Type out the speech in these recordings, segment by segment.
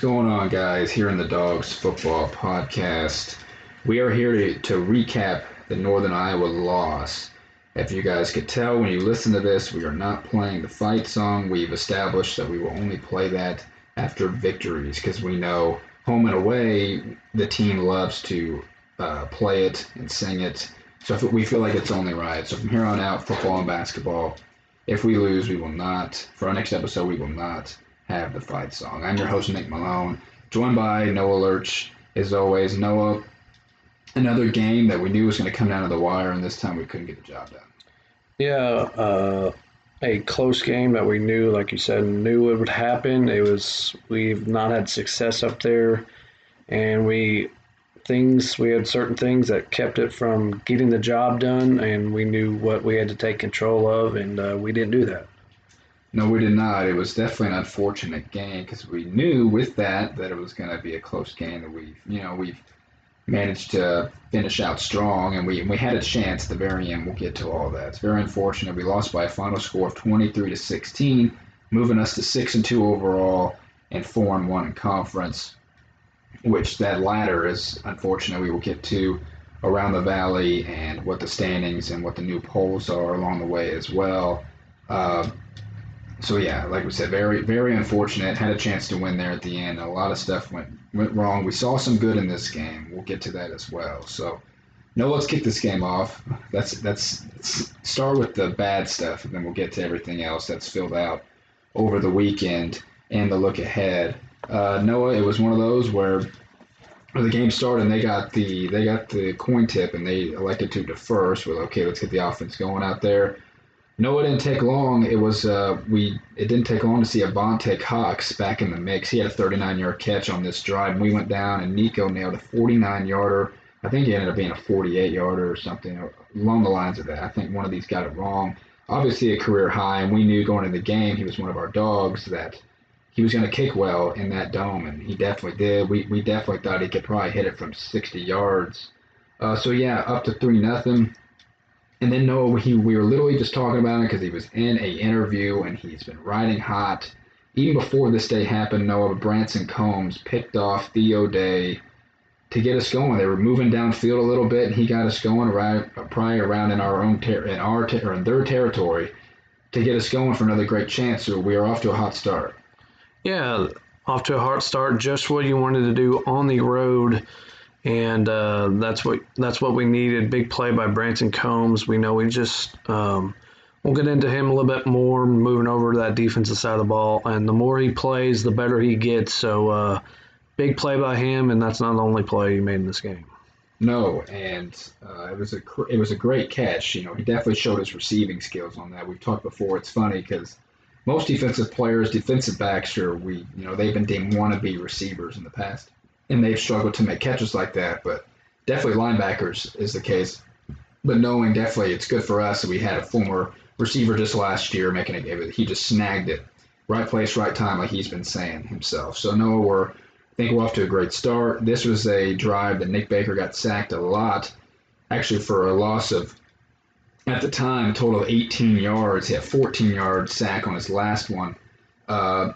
Going on, guys? Here in the Dogs Football Podcast, we are here to, to recap the Northern Iowa loss. If you guys could tell when you listen to this, we are not playing the fight song. We've established that we will only play that after victories because we know home and away the team loves to uh, play it and sing it. So we feel like it's only right. So from here on out, football and basketball, if we lose, we will not. For our next episode, we will not have the fight song. I'm your host, Nick Malone, joined by Noah Lurch. As always, Noah, another game that we knew was going to come down to the wire, and this time we couldn't get the job done. Yeah, uh, a close game that we knew, like you said, knew it would happen. It was we've not had success up there, and we things we had certain things that kept it from getting the job done, and we knew what we had to take control of, and uh, we didn't do that. No, we did not. It was definitely an unfortunate game because we knew with that that it was going to be a close game. That we, you know, we've managed to finish out strong, and we we had a chance at the very end. We'll get to all that. It's very unfortunate. We lost by a final score of 23 to 16, moving us to six and two overall and four and one in conference. Which that latter is unfortunate. We will get to around the valley and what the standings and what the new polls are along the way as well. Uh, so yeah, like we said, very very unfortunate. Had a chance to win there at the end. A lot of stuff went went wrong. We saw some good in this game. We'll get to that as well. So, no, let's kick this game off. That's that's start with the bad stuff, and then we'll get to everything else that's filled out over the weekend and the look ahead. Uh, Noah, it was one of those where the game started and they got the they got the coin tip and they elected to defer. So we're like, okay, let's get the offense going out there. No, it didn't take long. It was uh, we. It didn't take long to see Avante Cox back in the mix. He had a 39-yard catch on this drive, and we went down, and Nico nailed a 49-yarder. I think he ended up being a 48-yarder or something along the lines of that. I think one of these got it wrong. Obviously, a career high, and we knew going into the game he was one of our dogs that he was going to kick well in that dome, and he definitely did. We we definitely thought he could probably hit it from 60 yards. Uh, so yeah, up to three nothing. And then no, he we were literally just talking about it because he was in a interview and he's been riding hot. Even before this day happened, Noah Branson Combs picked off Theo Day to get us going. They were moving downfield a little bit, and he got us going right uh, probably around in our own ter- in our ter- or in their territory to get us going for another great chance. So we are off to a hot start. Yeah, off to a hot start. Just what you wanted to do on the road and uh, that's what that's what we needed. Big play by Branson Combs. We know we just um, we'll get into him a little bit more, moving over to that defensive side of the ball. And the more he plays, the better he gets. So uh, big play by him, and that's not the only play he made in this game. No, and uh, it was a it was a great catch. You know, he definitely showed his receiving skills on that. We've talked before. It's funny because most defensive players, defensive backs, sure, we you know they've been deemed wannabe receivers in the past and they've struggled to make catches like that. But definitely linebackers is the case. But knowing definitely it's good for us that we had a former receiver just last year making a game. He just snagged it. Right place, right time, like he's been saying himself. So Noah, we're I think we're off to a great start. This was a drive that Nick Baker got sacked a lot, actually for a loss of at the time total of 18 yards. He had 14 yard sack on his last one. Uh,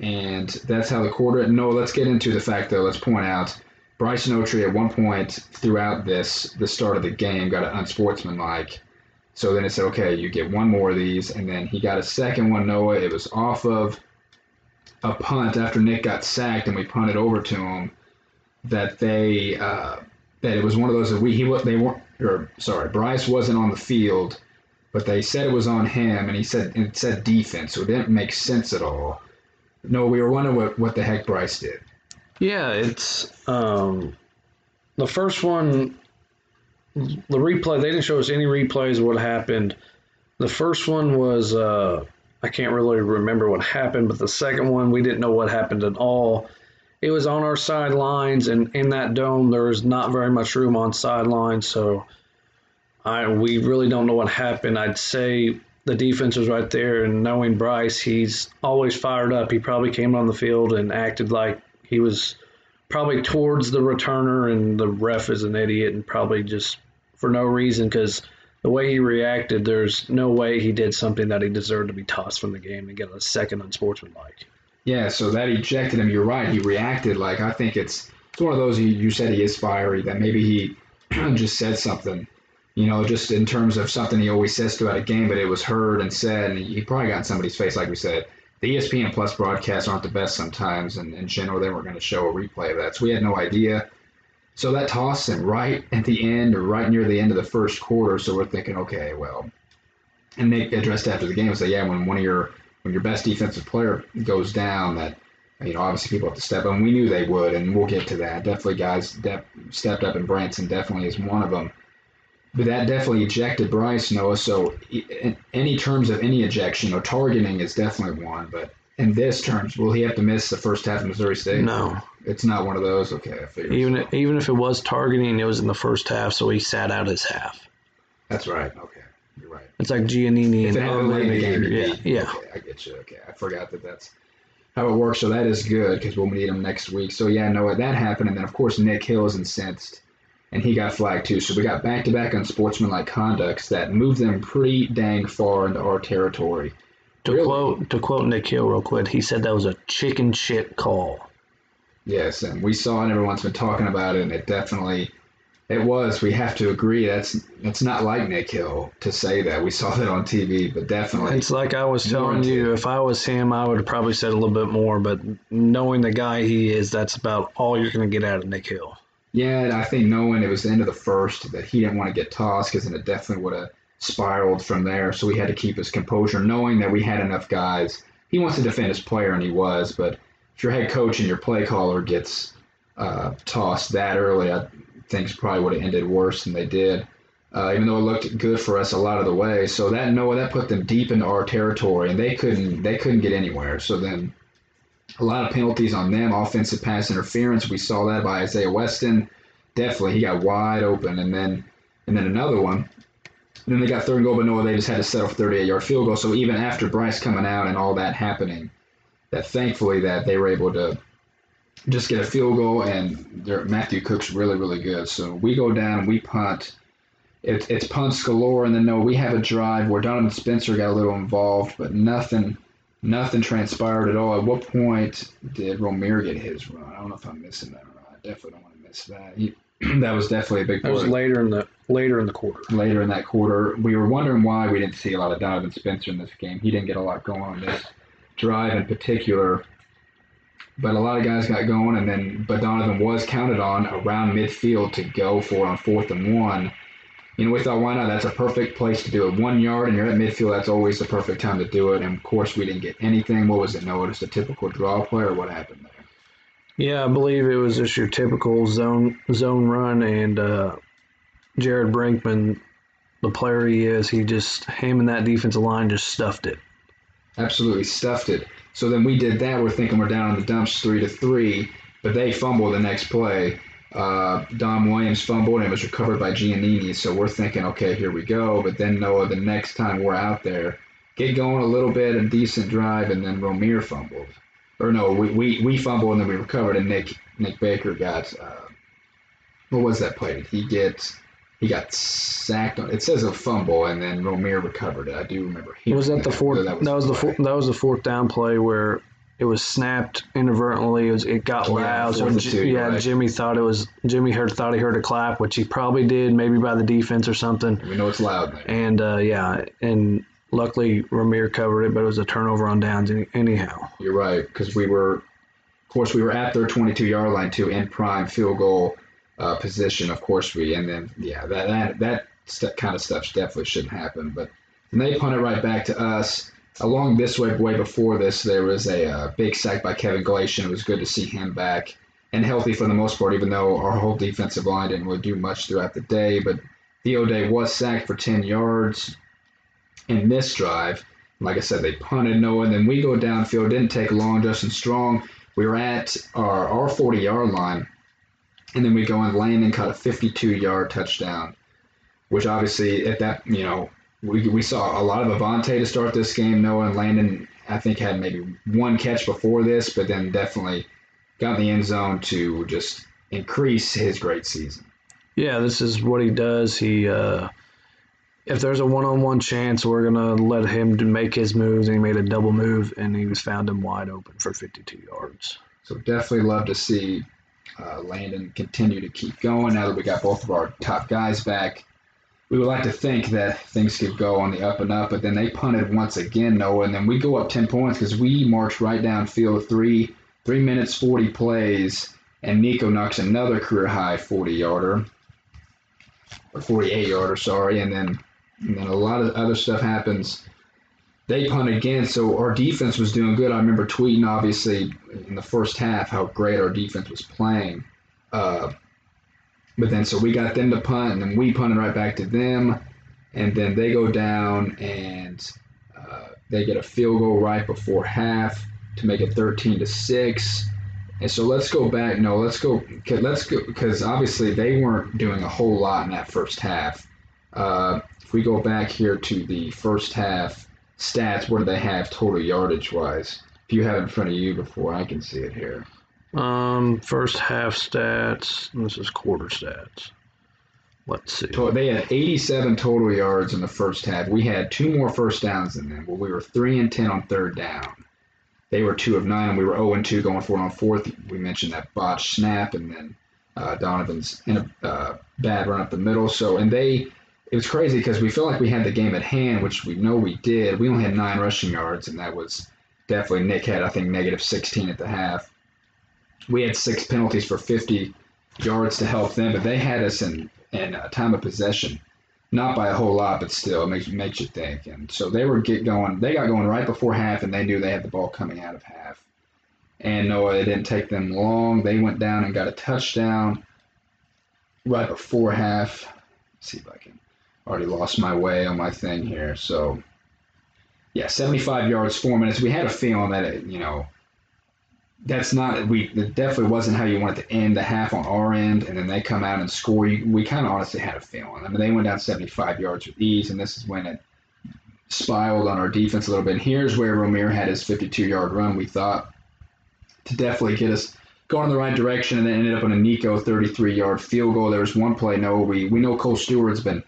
and that's how the quarter. No, let's get into the fact though. Let's point out Bryce Notree at one point throughout this the start of the game got an unsportsmanlike. So then it said, okay, you get one more of these, and then he got a second one. Noah, it was off of a punt after Nick got sacked, and we punted over to him. That they uh, that it was one of those that we he they weren't or sorry Bryce wasn't on the field, but they said it was on him, and he said it said defense, so it didn't make sense at all. No, we were wondering what, what the heck Bryce did. Yeah, it's um, the first one. The replay they didn't show us any replays of what happened. The first one was uh, I can't really remember what happened, but the second one we didn't know what happened at all. It was on our sidelines, and in that dome there is not very much room on sidelines, so I we really don't know what happened. I'd say the defense was right there, and knowing Bryce, he's always fired up. He probably came on the field and acted like he was probably towards the returner, and the ref is an idiot and probably just for no reason because the way he reacted, there's no way he did something that he deserved to be tossed from the game and get a second unsportsmanlike. Yeah, so that ejected him. You're right. He reacted like I think it's it's one of those you, you said he is fiery. That maybe he just said something, you know, just in terms of something he always says throughout a game, but it was heard and said, and he probably got in somebody's face, like we said. The ESPN Plus broadcasts aren't the best sometimes, and in general, they weren't going to show a replay of that, so we had no idea. So that tossed him right at the end or right near the end of the first quarter. So we're thinking, okay, well, and Nick addressed after the game and said, yeah, when one of your when your best defensive player goes down, that you know obviously people have to step up. And we knew they would, and we'll get to that. Definitely, guys de- stepped up, and Branson definitely is one of them. But that definitely ejected Bryce Noah. So in any terms of any ejection or targeting is definitely one. But in this terms, will he have to miss the first half of Missouri State? No, it's not one of those. Okay, I figured. even so. even if it was targeting, it was in the first half, so he sat out his half. that's right. Okay, you're right. It's like Giannini If and it late in the game, yeah, be- yeah. Okay, I get you. Okay, I forgot that that's how it works. So that is good because we'll need him next week. So yeah, no, that happened, and then of course Nick Hill is incensed, and he got flagged too. So we got back to back unsportsmanlike conducts that moved them pretty dang far into our territory. To Really? quote to quote Nick Hill real quick, he said that was a chicken shit call. Yes, and we saw it. And everyone's been talking about it, and it definitely. It was. We have to agree. That's that's not like Nick Hill to say that. We saw that on TV, but definitely. It's like I was telling you, if I was him, I would have probably said a little bit more. But knowing the guy he is, that's about all you're going to get out of Nick Hill. Yeah, I think knowing it was the end of the first that he didn't want to get tossed because then it definitely would have spiraled from there. So we had to keep his composure, knowing that we had enough guys. He wants to defend his player, and he was. But if your head coach and your play caller gets uh, tossed that early, I think it probably would have ended worse than they did. Uh, even though it looked good for us a lot of the way, so that Noah that put them deep into our territory, and they couldn't they couldn't get anywhere. So then a lot of penalties on them, offensive pass interference. We saw that by Isaiah Weston. Definitely, he got wide open, and then and then another one. And then they got third and goal, but Noah they just had to settle for 38 yard field goal. So even after Bryce coming out and all that happening, that thankfully that they were able to just get a field goal, and Matthew Cook's really really good. So we go down, we punt. It, it's punts galore, and then no, we have a drive where Donovan Spencer got a little involved, but nothing nothing transpired at all. At what point did Romir get his run? I don't know if I'm missing that or not. I definitely don't want to miss that. He, that was definitely a big That was later in the later in the quarter. later in that quarter. We were wondering why we didn't see a lot of Donovan Spencer in this game. He didn't get a lot going on this drive in particular. But a lot of guys got going, and then but Donovan was counted on around midfield to go for on fourth and one. You know, we thought, why not? That's a perfect place to do it. One yard, and you're at midfield. That's always the perfect time to do it. And of course, we didn't get anything. What was it? No, just a typical draw play, or what happened there? Yeah, I believe it was just your typical zone zone run, and uh, Jared Brinkman, the player he is, he just him and that defensive line just stuffed it. absolutely stuffed it. So then we did that. We're thinking we're down in the dumps three to three, but they fumble the next play. Uh, Dom Williams fumbled and it was recovered by Giannini. So we're thinking, okay, here we go. But then Noah, the next time we're out there, get going a little bit, a decent drive, and then Romir fumbled. Or no, we, we, we fumbled and then we recovered, and Nick Nick Baker got uh, what was that play? Did he get he got sacked on? It says a fumble, and then Romir recovered it. I do remember. Was that the fourth? That was, the play. four, that was the fourth down play where it was snapped inadvertently. It, was, it got Yeah, loud. so fourth two, yeah, right. Jimmy thought it was Jimmy heard thought he heard a clap, which he probably did, maybe by the defense or something. We know it's loud there. And uh, yeah, and luckily Romir covered it, but it was a turnover on downs any, anyhow. You're right, because we were, of course, we were at their 22 yard line too, in prime field goal uh, position. Of course, we and then yeah, that that that st- kind of stuff definitely shouldn't happen. But and they punt it right back to us. Along this way, way before this, there was a uh, big sack by Kevin Galatian. It was good to see him back and healthy for the most part, even though our whole defensive line didn't really do much throughout the day. But Theo Day was sacked for 10 yards in this drive. Like I said, they punted Noah, and then we go downfield. Didn't take long. Justin Strong. We were at our our 40 yard line, and then we go and Landon caught a 52 yard touchdown, which obviously at that you know we, we saw a lot of Avante to start this game. Noah and Landon I think had maybe one catch before this, but then definitely got in the end zone to just increase his great season. Yeah, this is what he does. He uh, if there's a one-on-one chance, we're gonna let him make his moves, and he made a double move, and he was found him wide open for 52 yards. So definitely love to see uh, Landon continue to keep going now that we got both of our top guys back. We would like to think that things could go on the up and up, but then they punted once again, Noah, and then we go up 10 points because we marched right downfield three three minutes 40 plays, and Nico knocks another career high 40 yarder or 48 yarder, sorry, and then and then a lot of other stuff happens. They punt again, so our defense was doing good. I remember tweeting, obviously, in the first half how great our defense was playing. Uh, but then, so we got them to punt, and then we punted right back to them, and then they go down and uh, they get a field goal right before half to make it 13 to six. And so let's go back. No, let's go. Let's go because obviously they weren't doing a whole lot in that first half. Uh, if we go back here to the first half stats, what do they have total yardage wise? If you have it in front of you before, I can see it here. Um, first half stats. This is quarter stats. Let's see. They had 87 total yards in the first half. We had two more first downs than them. Well, we were three and 10 on third down. They were two of nine, and we were 0 and 2 going for it on fourth. We mentioned that botched snap, and then uh, Donovan's in a uh, bad run up the middle. So, and they, it was crazy because we felt like we had the game at hand, which we know we did. We only had nine rushing yards, and that was definitely Nick had, I think, negative 16 at the half. We had six penalties for 50 yards to help them, but they had us in, in uh, time of possession not by a whole lot, but still, it makes makes you think. And so they were get going. They got going right before half, and they knew they had the ball coming out of half. And no, it didn't take them long. They went down and got a touchdown right before half. Let's see if I can. Already lost my way on my thing here. So yeah, 75 yards, four minutes. We had a feeling that it, you know that's not we it definitely wasn't how you wanted to end the half on our end and then they come out and score. We kind of honestly had a feeling. I mean they went down 75 yards with ease and this is when it spiraled on our defense a little bit. And here's where Romir had his 52 yard run. We thought to definitely get us going in the right direction and then ended up on a nico 33 yard field goal. There was one play no we we know cole stewart's been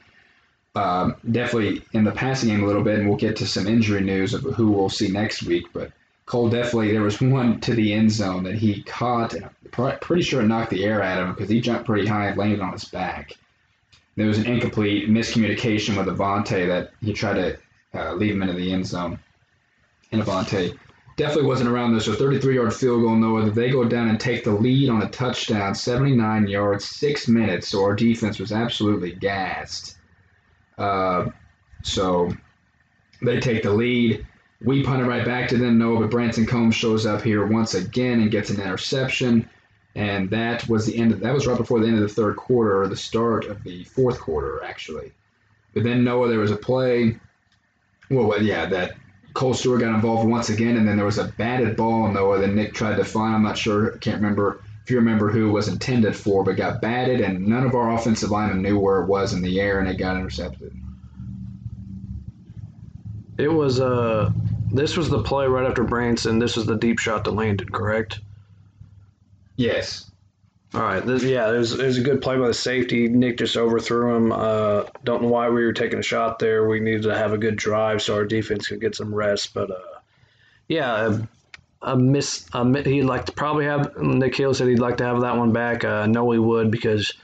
um, definitely in the passing game a little bit and we'll get to some injury news of who we'll see next week but Cole definitely, there was one to the end zone that he caught, and I'm pretty sure it knocked the air out of him because he jumped pretty high and landed on his back. There was an incomplete miscommunication with Avante that he tried to uh, leave him into the end zone. And Avante definitely wasn't around there. So 33 yard field goal, Noah, that they go down and take the lead on a touchdown, 79 yards, six minutes. So our defense was absolutely gassed. Uh, so they take the lead. We punt it right back to them, Noah, but Branson Combs shows up here once again and gets an interception. And that was the end of that was right before the end of the third quarter or the start of the fourth quarter, actually. But then Noah, there was a play. Well, yeah, that Cole Stewart got involved once again, and then there was a batted ball, Noah, that Nick tried to find. I'm not sure, I can't remember if you remember who it was intended for, but got batted, and none of our offensive linemen knew where it was in the air, and it got intercepted. It was uh this was the play right after Branson. This was the deep shot that landed, correct? Yes. All right. This, yeah, it was, it was a good play by the safety. Nick just overthrew him. Uh, don't know why we were taking a shot there. We needed to have a good drive so our defense could get some rest. But uh, yeah, a, a miss. A, he'd like to probably have. Nick Hill said he'd like to have that one back. Uh, no, he would because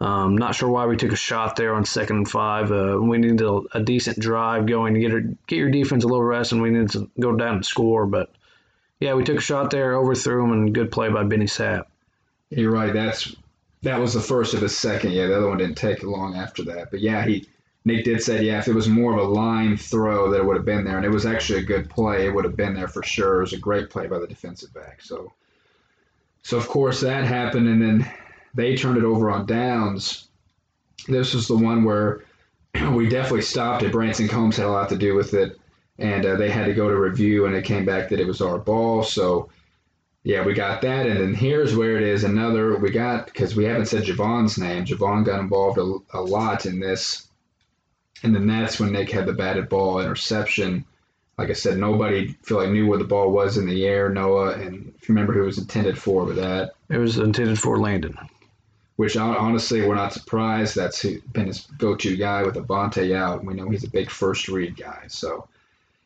um, not sure why we took a shot there on second and five. Uh, we needed a, a, decent drive going to get her, get your defense a little rest, and we needed to go down and score. But yeah, we took a shot there, overthrew him, and good play by Benny Sapp. You're right. That's that was the first of his second. Yeah, the other one didn't take long after that. But yeah, he Nick did say yeah, if it was more of a line throw, that it would have been there, and it was actually a good play. It would have been there for sure. It was a great play by the defensive back. So, so of course that happened, and then they turned it over on downs. This was the one where we definitely stopped it. Branson Combs had a lot to do with it, and uh, they had to go to review, and it came back that it was our ball. So, yeah, we got that. And then here's where it is another we got, because we haven't said Javon's name. Javon got involved a, a lot in this. And then that's when Nick had the batted ball interception. Like I said, nobody feel like knew where the ball was in the air. Noah, and if you remember who it was intended for with that, it was intended for Landon. Which honestly we're not surprised. That's been his go-to guy with Avante out. We know he's a big first read guy. So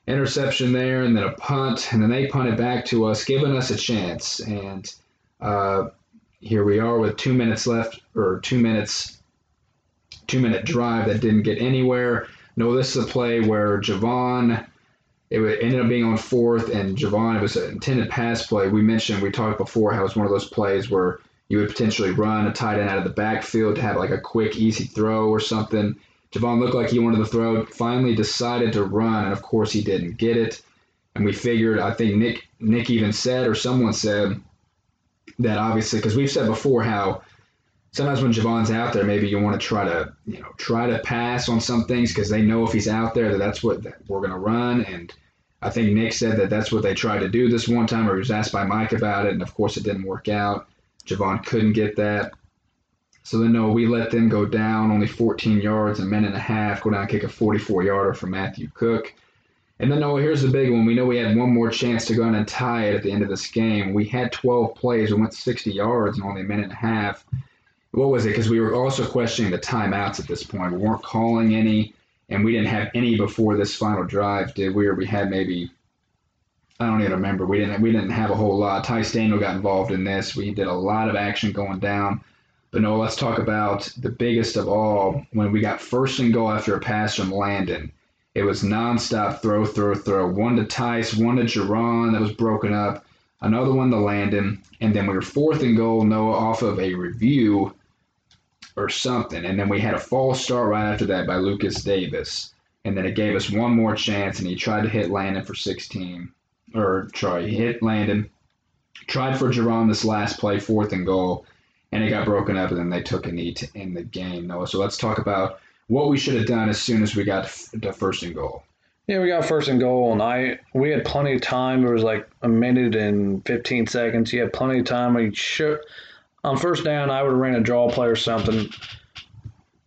interception there, and then a punt, and then they punt it back to us, giving us a chance. And uh, here we are with two minutes left, or two minutes, two minute drive that didn't get anywhere. No, this is a play where Javon. It ended up being on fourth, and Javon, it was an intended pass play. We mentioned, we talked before how it was one of those plays where you would potentially run a tight end out of the backfield to have like a quick, easy throw or something. Javon looked like he wanted to throw, finally decided to run, and of course he didn't get it. And we figured, I think Nick Nick even said, or someone said, that obviously, because we've said before how sometimes when Javon's out there, maybe you want to try to, you know, try to pass on some things because they know if he's out there that that's what that we're going to run. And I think Nick said that that's what they tried to do this one time, or he was asked by Mike about it, and of course it didn't work out. Javon couldn't get that. So then, no, we let them go down only 14 yards, a minute and a half, go down and kick a 44 yarder for Matthew Cook. And then, no, here's the big one. We know we had one more chance to go in and tie it at the end of this game. We had 12 plays. We went 60 yards in only a minute and a half. What was it? Because we were also questioning the timeouts at this point. We weren't calling any, and we didn't have any before this final drive, did we? Or we had maybe I don't even remember. We didn't we didn't have a whole lot. Tyce Daniel got involved in this. We did a lot of action going down. But no, let's talk about the biggest of all when we got first and goal after a pass from Landon. It was nonstop throw, throw, throw. One to Tyce, one to Jerron that was broken up, another one to Landon, and then we were fourth and goal, Noah off of a review or something. And then we had a false start right after that by Lucas Davis. And then it gave us one more chance, and he tried to hit Landon for 16 or sorry, hit Landon, tried for Jerron this last play, fourth and goal, and it got broken up, and then they took a knee to end the game. Noah, so let's talk about what we should have done as soon as we got to first and goal. Yeah, we got first and goal, and I we had plenty of time. It was like a minute and fifteen seconds. You had plenty of time. We should on first down. I would have ran a draw play or something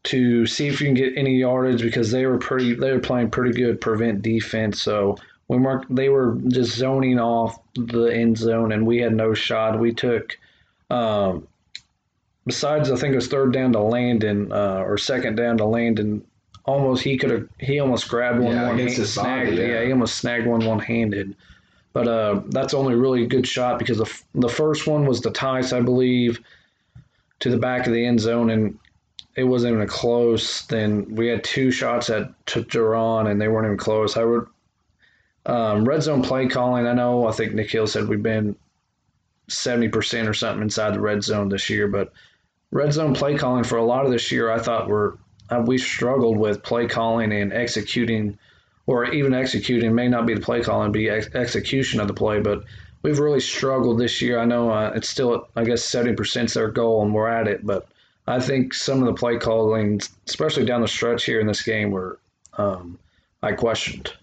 to see if you can get any yardage because they were pretty. They were playing pretty good prevent defense. So we weren't they were just zoning off the end zone and we had no shot. We took um, besides I think it was third down to Landon uh, or second down to Landon. Almost he could have he almost grabbed one yeah, one hand, snagged, yeah. yeah. he almost snagged one one handed. But uh, that's only really a good shot because the, the first one was the Tyce I believe, to the back of the end zone, and it wasn't even close. Then we had two shots at to Jerron, and they weren't even close. I would um, red zone play calling, I know, I think Nick Hill said we've been 70% or something inside the red zone this year, but red zone play calling for a lot of this year, I thought we're, uh, we struggled with play calling and executing, or even executing may not be the play calling, be ex- execution of the play, but we've really struggled this year. I know uh, it's still, I guess, 70% is their goal and we're at it, but I think some of the play calling, especially down the stretch here in this game, were um, I questioned.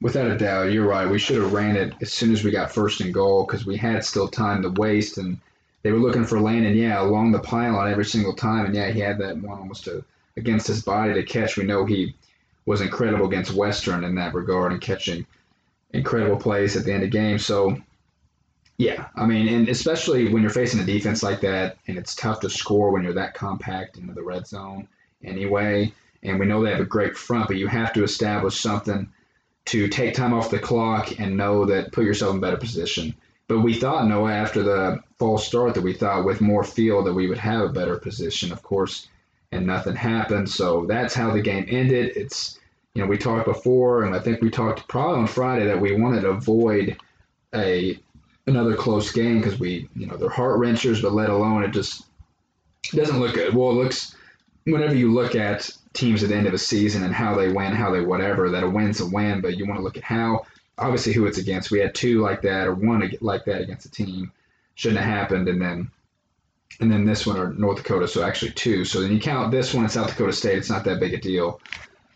Without a doubt, you're right. We should have ran it as soon as we got first and goal because we had still time to waste, and they were looking for Landon, yeah, along the pylon every single time, and yeah, he had that one almost to, against his body to catch. We know he was incredible against Western in that regard and catching incredible plays at the end of game. So, yeah, I mean, and especially when you're facing a defense like that, and it's tough to score when you're that compact into the red zone anyway. And we know they have a great front, but you have to establish something to take time off the clock and know that put yourself in better position. But we thought, Noah, after the false start, that we thought with more field that we would have a better position, of course, and nothing happened. So that's how the game ended. It's, you know, we talked before, and I think we talked probably on Friday that we wanted to avoid a another close game because we, you know, they're heart wrenchers, but let alone it just doesn't look good. Well, it looks whenever you look at teams at the end of a season and how they win, how they whatever, that a win's a win, but you want to look at how, obviously, who it's against. We had two like that or one like that against a team. Shouldn't have happened. And then and then this one or North Dakota, so actually two. So then you count this one in South Dakota State, it's not that big a deal.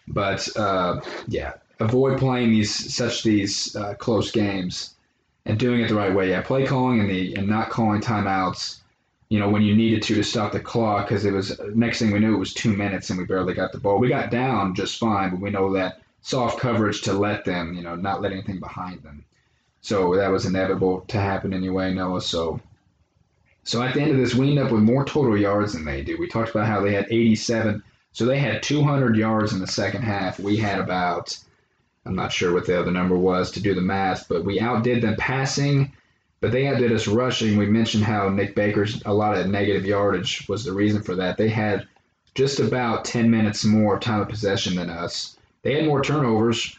But uh, yeah, avoid playing these such these uh, close games and doing it the right way. Yeah, play calling and the and not calling timeouts you know, when you needed to to stop the clock because it was next thing we knew it was two minutes and we barely got the ball. We got down just fine, but we know that soft coverage to let them, you know, not let anything behind them. So that was inevitable to happen anyway, Noah. So So at the end of this, we end up with more total yards than they do. We talked about how they had 87. So they had 200 yards in the second half. We had about, I'm not sure what the other number was to do the math, but we outdid them passing, but they outdid us rushing. We mentioned how Nick Baker's a lot of negative yardage was the reason for that. They had just about 10 minutes more time of possession than us. They had more turnovers.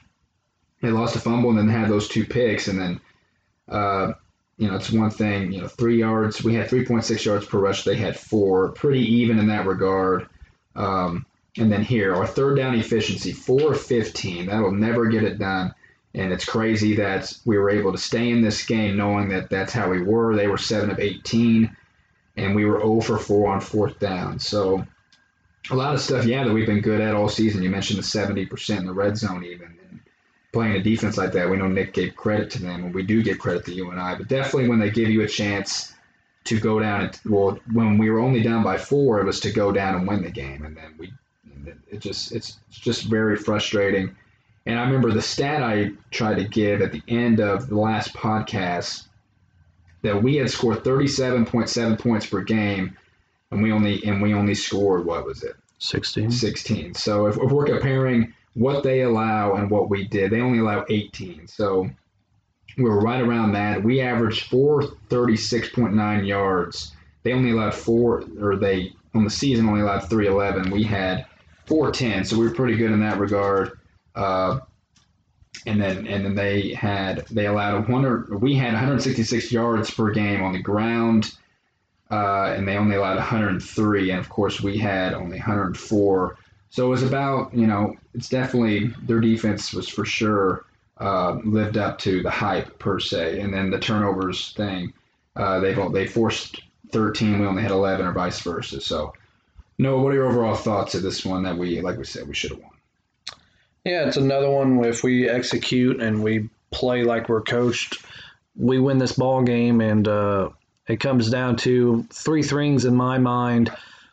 They lost a fumble and then had those two picks, and then. Uh, you know, it's one thing, you know, three yards. We had 3.6 yards per rush. They had four. Pretty even in that regard. Um, and then here, our third down efficiency, 4 15. That'll never get it done. And it's crazy that we were able to stay in this game knowing that that's how we were. They were 7 of 18, and we were 0 for 4 on fourth down. So a lot of stuff, yeah, that we've been good at all season. You mentioned the 70% in the red zone, even. And playing a defense like that, we know Nick gave credit to them, and we do give credit to you and I. But definitely when they give you a chance to go down, and well, when we were only down by four, it was to go down and win the game, and then we, it just it's just very frustrating. And I remember the stat I tried to give at the end of the last podcast that we had scored 37.7 points per game, and we only and we only scored what was it? 16. 16. So if, if we're comparing what they allow and what we did. They only allow 18. So we were right around that. We averaged 436.9 yards. They only allowed four, or they on the season only allowed 311. We had 410, so we were pretty good in that regard. Uh, and then and then they had they allowed 100. We had 166 yards per game on the ground, uh, and they only allowed 103. And of course, we had only 104 so it was about, you know, it's definitely their defense was for sure uh, lived up to the hype per se, and then the turnovers thing. Uh, they they forced 13, we only had 11, or vice versa. So, no, what are your overall thoughts of this one that we, like we said, we should have won? Yeah, it's another one. If we execute and we play like we're coached, we win this ball game, and uh, it comes down to three things in my mind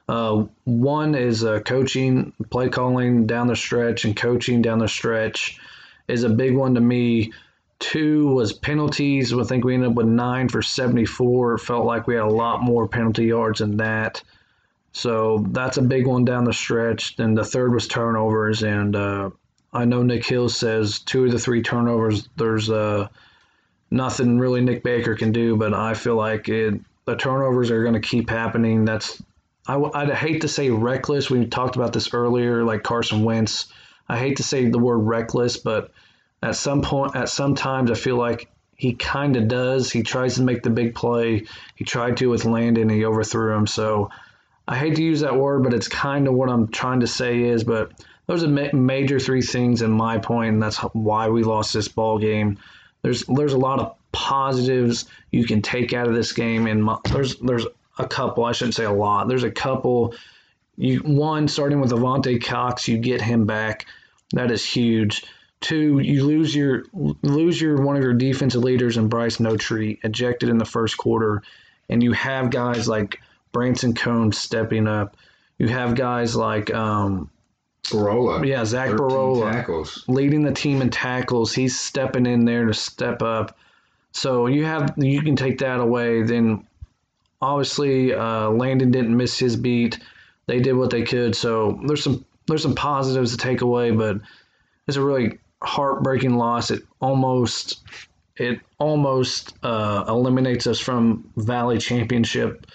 uh, one is uh, coaching, play calling down the stretch, and coaching down the stretch is a big one to me. Two was penalties. I think we ended up with nine for 74. It felt like we had a lot more penalty yards than that. So that's a big one down the stretch. Then the third was turnovers. And uh, I know Nick Hill says two of the three turnovers, there's uh, nothing really Nick Baker can do, but I feel like it, the turnovers are going to keep happening. That's I, would hate to say reckless. We talked about this earlier, like Carson Wentz. I hate to say the word reckless, but at some point, at some times, I feel like he kind of does. He tries to make the big play. He tried to with Landon, he overthrew him. So I hate to use that word, but it's kind of what I'm trying to say is. But those are ma- major three things in my point, and that's why we lost this ball game. There's there's a lot of positives you can take out of this game, and my, there's there's a couple. I shouldn't say a lot. There's a couple. You one starting with Avante Cox, you get him back. That is huge. Two, you lose your lose your one of your defensive leaders in Bryce Notree, ejected in the first quarter, and you have guys like Branson Combs stepping up. You have guys like um, Barola. Yeah, Zach Barola tackles. leading the team in tackles. He's stepping in there to step up. So you have you can take that away. Then obviously uh, Landon didn't miss his beat. They did what they could. So there's some there's some positives to take away, but it's a really heartbreaking loss. It almost it almost uh, eliminates us from Valley Championship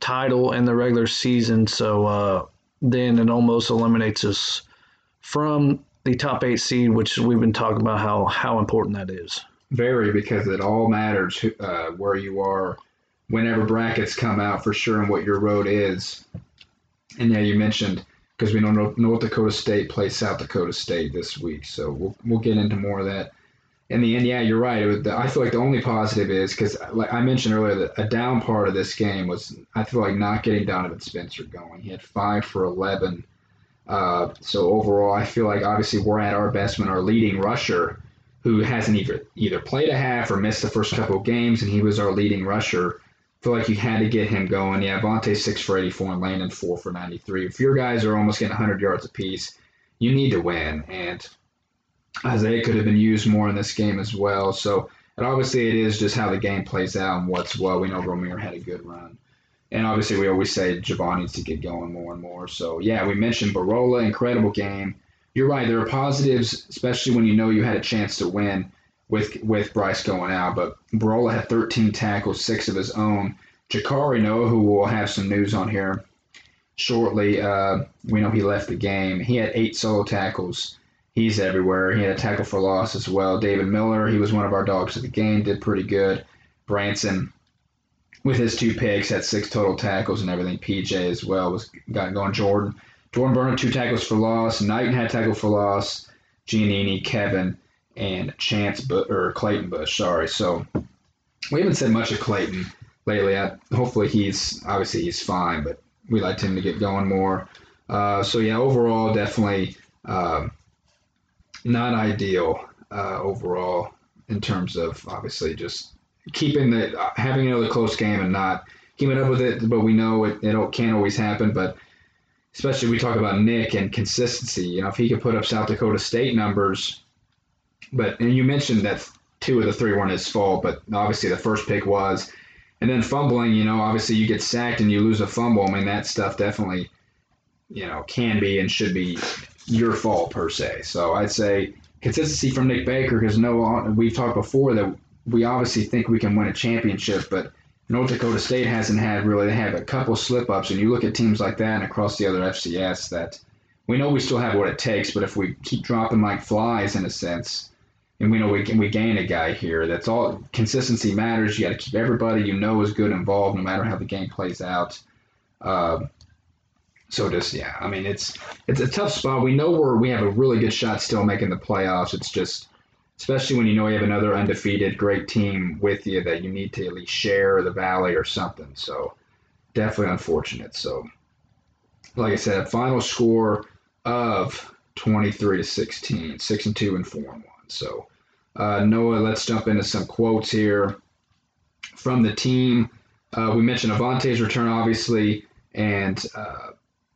title in the regular season. So uh, then it almost eliminates us from the top eight seed, which we've been talking about how how important that is. Very, because it all matters uh, where you are whenever brackets come out for sure and what your road is. And yeah, you mentioned because we know North Dakota State plays South Dakota State this week, so we'll we'll get into more of that. In the end, yeah, you're right. Was, I feel like the only positive is because, like I mentioned earlier, that a down part of this game was I feel like not getting Donovan Spencer going. He had five for eleven. Uh, so overall, I feel like obviously we're at our best when our leading rusher, who hasn't either either played a half or missed the first couple of games, and he was our leading rusher feel like you had to get him going. Yeah, Vontae six for 84 and Landon four for 93. If your guys are almost getting 100 yards apiece, you need to win. And Isaiah could have been used more in this game as well. So But obviously, it is just how the game plays out and what's what. We know Romir had a good run. And obviously, we always say Javon needs to get going more and more. So, yeah, we mentioned Barola, incredible game. You're right. There are positives, especially when you know you had a chance to win with with Bryce going out. But Barola had 13 tackles, six of his own. Jakari Noah, who we'll have some news on here shortly, uh, we know he left the game. He had eight solo tackles. He's everywhere. He had a tackle for loss as well. David Miller, he was one of our dogs of the game, did pretty good. Branson, with his two picks, had six total tackles and everything. PJ as well was got going. Jordan, Jordan Burner, two tackles for loss. Knighton had tackle for loss. Giannini, Kevin, and Chance but or Clayton Bush. Sorry. So we haven't said much of Clayton lately. I, hopefully he's obviously he's fine, but we liked him to get going more. Uh, so yeah, overall, definitely uh, not ideal uh, overall in terms of obviously just keeping the having another close game and not keeping up with it. But we know it, it can't always happen. But especially we talk about Nick and consistency. You know, if he could put up South Dakota State numbers, but and you mentioned that two of the three weren't his fault, but obviously the first pick was. And then fumbling, you know, obviously you get sacked and you lose a fumble. I mean, that stuff definitely, you know, can be and should be your fault per se. So I'd say consistency from Nick Baker because no, we've talked before that we obviously think we can win a championship, but North Dakota State hasn't had really. They have a couple slip ups, and you look at teams like that and across the other FCS that we know we still have what it takes, but if we keep dropping like flies in a sense, and we know we can we gain a guy here. That's all. Consistency matters. You got to keep everybody you know is good involved, no matter how the game plays out. Uh, so just yeah, I mean it's it's a tough spot. We know we're we have a really good shot still making the playoffs. It's just especially when you know you have another undefeated great team with you that you need to at least share the valley or something. So definitely unfortunate. So like I said, final score of 23 to 16, 6 and 2 and 4 and 1. So uh, Noah, let's jump into some quotes here from the team. Uh, we mentioned Avante's return, obviously, and uh,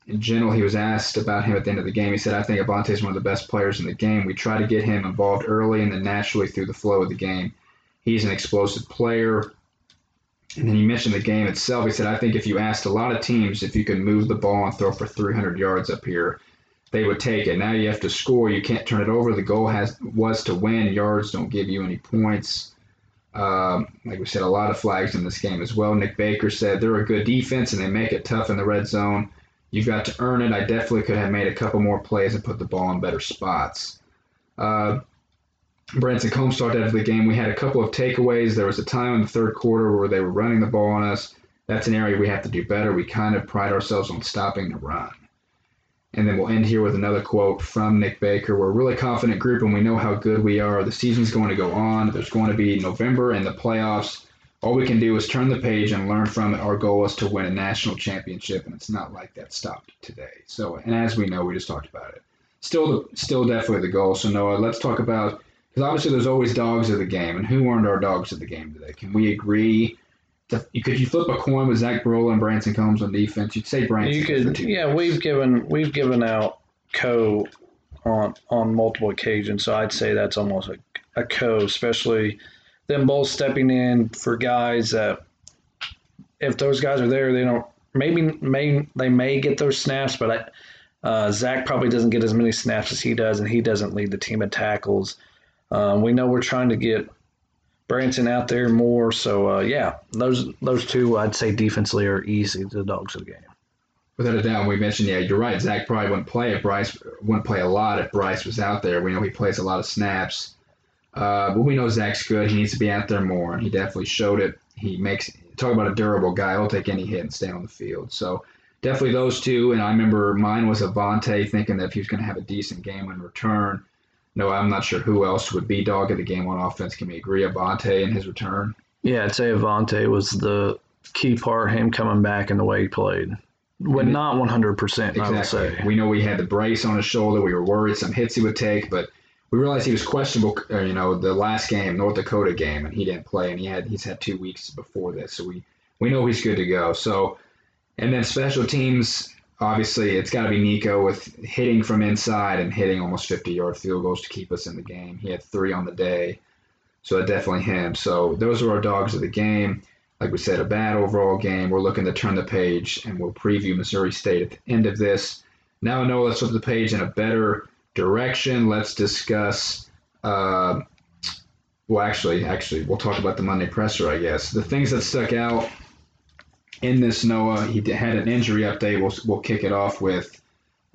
in general, he was asked about him at the end of the game. He said, I think Avante is one of the best players in the game. We try to get him involved early and then naturally through the flow of the game. He's an explosive player. And then he mentioned the game itself. He said, I think if you asked a lot of teams if you could move the ball and throw for 300 yards up here, they would take it. Now you have to score. You can't turn it over. The goal has was to win. Yards don't give you any points. Um, like we said, a lot of flags in this game as well. Nick Baker said they're a good defense and they make it tough in the red zone. You've got to earn it. I definitely could have made a couple more plays and put the ball in better spots. Uh, Branson Combs started out of the game. We had a couple of takeaways. There was a time in the third quarter where they were running the ball on us. That's an area we have to do better. We kind of pride ourselves on stopping the run. And then we'll end here with another quote from Nick Baker. We're a really confident group and we know how good we are. The season's going to go on. There's going to be November and the playoffs. All we can do is turn the page and learn from it. Our goal is to win a national championship, and it's not like that stopped today. So, and as we know, we just talked about it. Still, still definitely the goal. So, Noah, let's talk about because obviously there's always dogs of the game, and who aren't our dogs of the game today? Can we agree could you flip a coin with Zach Barola and Branson Combs on defense? You'd say Branson. You could, yeah. We've given we've given out co on on multiple occasions, so I'd say that's almost a, a co, especially them both stepping in for guys that if those guys are there, they don't maybe may they may get those snaps, but I, uh, Zach probably doesn't get as many snaps as he does, and he doesn't lead the team in tackles. Um, we know we're trying to get Branson out there more. So uh, yeah, those those two I'd say defensively are easy the dogs of the game. Without a doubt, we mentioned yeah, you're right. Zach probably wouldn't play if Bryce wouldn't play a lot if Bryce was out there. We know he plays a lot of snaps, uh, but we know Zach's good. He needs to be out there more, and he definitely showed it. He makes talk about a durable guy. He'll take any hit and stay on the field. So definitely those two. And I remember mine was Avante, thinking that if he was going to have a decent game in return no, I'm not sure who else would be dog of the game on offense. Can we agree Avante in his return? Yeah, I'd say Avante was the key part, him coming back and the way he played. When not 100%, exactly. I would say. We know we had the brace on his shoulder. We were worried some hits he would take, but we realized he was questionable, uh, you know, the last game, North Dakota game, and he didn't play, and he had he's had two weeks before this. So we, we know he's good to go. So, and then special teams, obviously it's got to be Nico with hitting from inside and hitting almost 50 yard field goals to keep us in the game. He had three on the day. So definitely him. So those are our dogs of the game. Like we said, a bad overall game. We're looking to turn the page, and we'll preview Missouri State at the end of this. Now, I know let's flip the page in a better direction. Let's discuss. Uh, well, actually, actually, we'll talk about the Monday presser, I guess. The things that stuck out in this Noah, he had an injury update. We'll, we'll kick it off with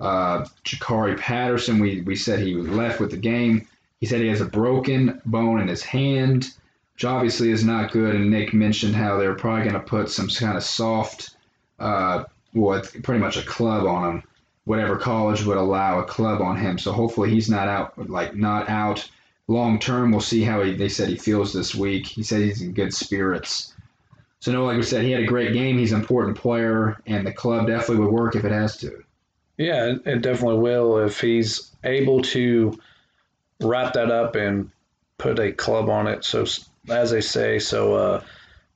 uh, Jakari Patterson. We, we said he was left with the game. He said he has a broken bone in his hand, which obviously is not good. And Nick mentioned how they're probably going to put some kind of soft, uh, well, pretty much a club on him. Whatever college would allow a club on him. So hopefully he's not out, like not out long term. We'll see how he, they said he feels this week. He said he's in good spirits. So no, like we said, he had a great game. He's an important player, and the club definitely would work if it has to. Yeah, it definitely will if he's able to wrap that up and put a club on it. So as they say, so uh,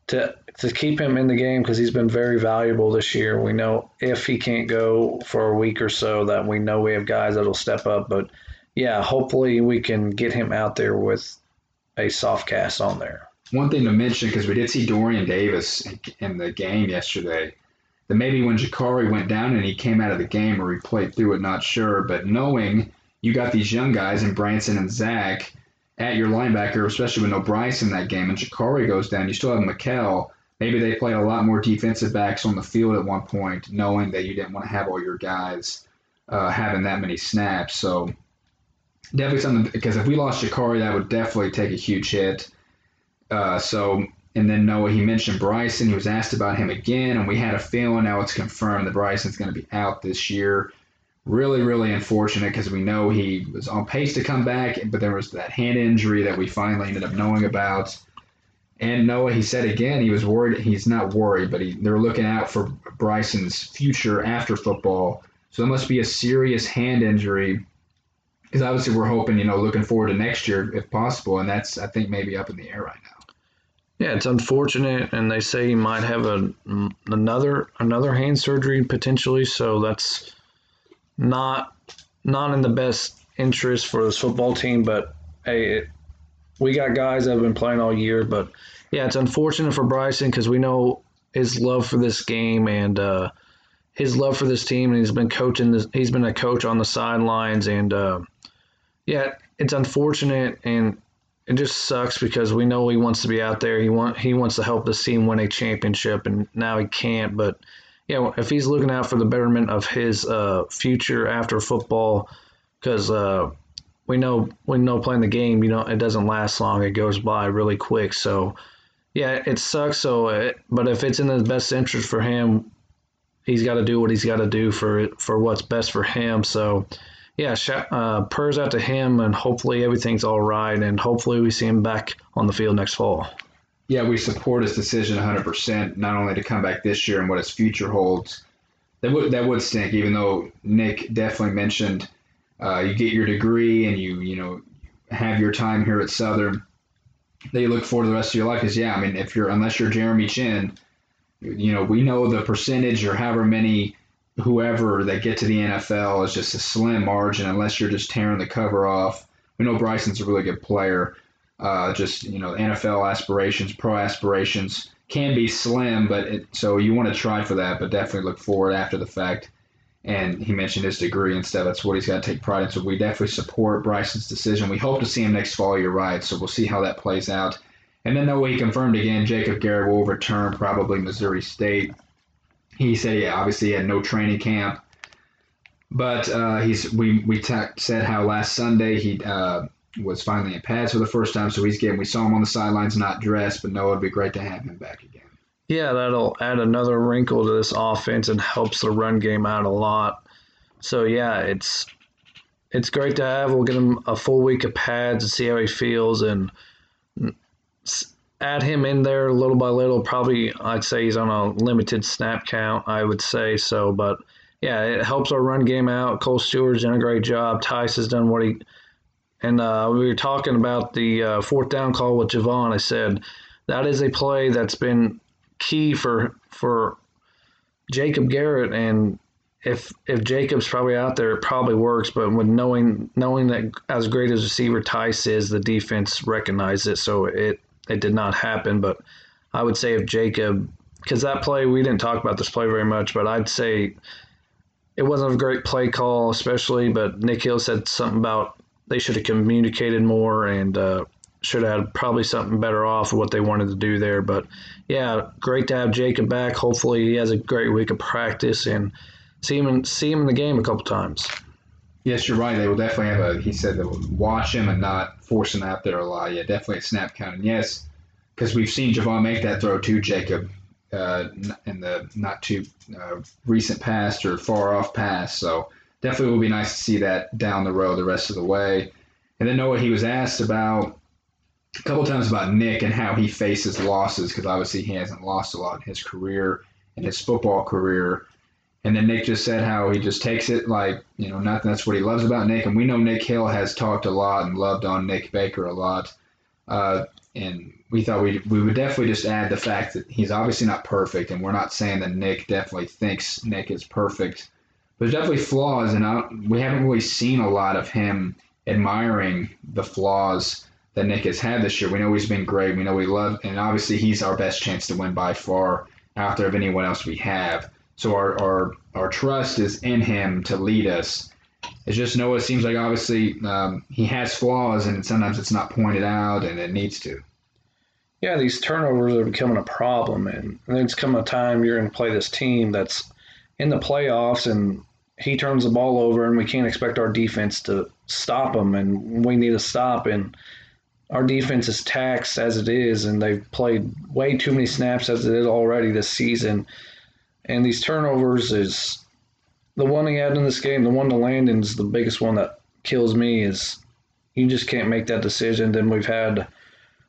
to to keep him in the game because he's been very valuable this year. We know if he can't go for a week or so, that we know we have guys that'll step up. But yeah, hopefully we can get him out there with a soft cast on there. One thing to mention because we did see Dorian Davis in the game yesterday. That maybe when Jakari went down and he came out of the game or he played through it, not sure. But knowing you got these young guys in Branson and Zach at your linebacker, especially with no Bryce in that game, and Jakari goes down, you still have Mikel. Maybe they played a lot more defensive backs on the field at one point, knowing that you didn't want to have all your guys uh, having that many snaps. So definitely something because if we lost Jakari, that would definitely take a huge hit. Uh, so and then Noah, he mentioned Bryson. He was asked about him again, and we had a feeling now it's confirmed that Bryson's going to be out this year really, really unfortunate because we know he was on pace to come back, but there was that hand injury that we finally ended up knowing about. And Noah, he said again, he was worried. He's not worried, but he, they're looking out for Bryson's future after football. So it must be a serious hand injury. Because obviously we're hoping, you know, looking forward to next year if possible, and that's I think maybe up in the air right now. Yeah, it's unfortunate, and they say he might have a another another hand surgery potentially. So that's not not in the best interest for this football team. But hey, it, we got guys that have been playing all year. But yeah, it's unfortunate for Bryson because we know his love for this game and uh, his love for this team, and he's been coaching. This, he's been a coach on the sidelines, and uh, yeah, it's unfortunate and it just sucks because we know he wants to be out there. He want he wants to help this team win a championship, and now he can't. But yeah, if he's looking out for the betterment of his uh, future after football, because uh, we know we know playing the game, you know, it doesn't last long. It goes by really quick. So yeah, it sucks. So, it, uh, but if it's in the best interest for him, he's got to do what he's got to do for for what's best for him. So yeah, uh, prayers out to him, and hopefully everything's all right, and hopefully we see him back on the field next fall yeah, we support his decision 100%, not only to come back this year and what his future holds. That would that would stink, even though Nick definitely mentioned uh, you get your degree and you you know have your time here at Southern. That you look forward to the rest of your life. Because yeah, I mean, if you're unless you're Jeremy Chinn you know we know the percentage or however many whoever that get to the NFL is just a slim margin unless you're just tearing the cover off. We know Bryson's a really good player uh, just you know NFL aspirations, pro aspirations can be slim, but it, so you want to try for that, but definitely look forward after the fact. And he mentioned his degree and stuff. That's what he's got to take pride in. So we definitely support Bryson's decision. We hope to see him next fall. You're right. So we'll see how that plays out. And then, though he confirmed again, Jacob Garrett will return probably Missouri State. He said he obviously he had no training camp, but uh, he's we we t- said how last Sunday he uh, was finally in pads for the first time, so he's getting. We saw him on the sidelines, not dressed, but no, it'd be great to have him back again. Yeah, that'll add another wrinkle to this offense and helps the run game out a lot. So yeah, it's it's great to have. We'll get him a full week of pads and see how he feels, and add him in there little by little. Probably, I'd say he's on a limited snap count. I would say so, but yeah, it helps our run game out. Cole Stewart's done a great job. Tyce has done what he and uh, we were talking about the uh, fourth down call with Javon. I said that is a play that's been key for for Jacob Garrett, and if if Jacob's probably out there, it probably works. But with knowing knowing that as great as receiver Tyce is, the defense recognized it, so it it did not happen. But I would say if Jacob, because that play we didn't talk about this play very much, but I'd say it wasn't a great play call, especially. But Nick Hill said something about they should have communicated more and uh, should have had probably something better off of what they wanted to do there. But yeah, great to have Jacob back. Hopefully, he has a great week of practice and see him in, see him in the game a couple times. Yes, you're right. They will definitely have a. He said they will watch him and not force him out there a lot. Yeah, definitely a snap count. And yes, because we've seen Javon make that throw to Jacob uh, in the not too uh, recent past or far off past. So definitely will be nice to see that down the road the rest of the way. And then Noah, he was asked about a couple times about Nick and how he faces losses because obviously he hasn't lost a lot in his career, and his football career. And then Nick just said how he just takes it like, you know, nothing. That's what he loves about Nick. And we know Nick Hill has talked a lot and loved on Nick Baker a lot. Uh, and we thought we we would definitely just add the fact that he's obviously not perfect, and we're not saying that Nick definitely thinks Nick is perfect, but there's definitely flaws, and I, we haven't really seen a lot of him admiring the flaws that Nick has had this year. We know he's been great. We know we love, and obviously he's our best chance to win by far out there of anyone else we have. So our our our trust is in him to lead us. It's just Noah seems like obviously um, he has flaws, and sometimes it's not pointed out, and it needs to. Yeah, these turnovers are becoming a problem, and it's come a time you're going to play this team that's in the playoffs, and he turns the ball over, and we can't expect our defense to stop him, and we need to stop. And our defense is taxed as it is, and they've played way too many snaps as it is already this season. And these turnovers is the one he had in this game, the one to Landon is the biggest one that kills me. Is you just can't make that decision. Then we've had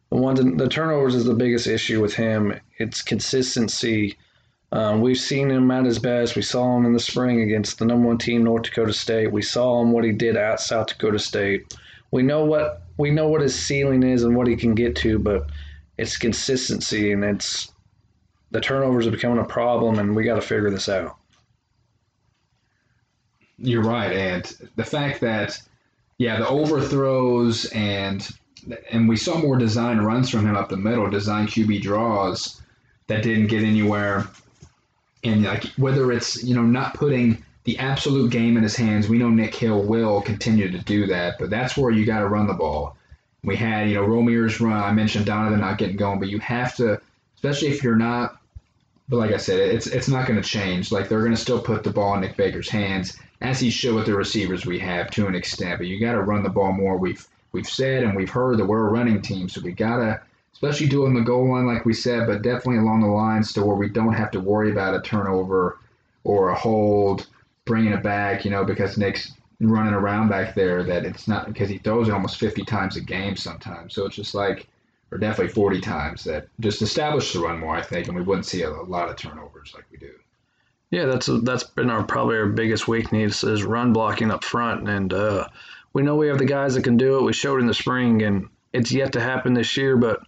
the ones the turnovers is the biggest issue with him. It's consistency. Um, we've seen him at his best. We saw him in the spring against the number one team, North Dakota State. We saw him what he did at South Dakota State. We know what we know what his ceiling is and what he can get to, but it's consistency and it's the turnovers are becoming a problem, and we got to figure this out. You're right, and the fact that yeah, the overthrows and and we saw more design runs from him up the middle, design QB draws that didn't get anywhere. And like whether it's you know not putting the absolute game in his hands, we know Nick Hill will continue to do that, but that's where you got to run the ball. We had you know Romir's run. I mentioned Donovan not getting going, but you have to, especially if you're not. But like I said, it's it's not going to change. Like they're going to still put the ball in Nick Baker's hands, as he should with the receivers we have to an extent. But you got to run the ball more. We've we've said and we've heard that we're a running team, so we gotta, especially doing the goal line like we said, but definitely along the lines to where we don't have to worry about a turnover or a hold, bringing it back, you know, because Nick's running around back there. That it's not because he throws it almost 50 times a game sometimes. So it's just like, or definitely 40 times that just establish the run more, I think, and we wouldn't see a, a lot of turnovers like we do. Yeah, that's that's been our probably our biggest weakness is run blocking up front, and uh, we know we have the guys that can do it. We showed in the spring, and it's yet to happen this year, but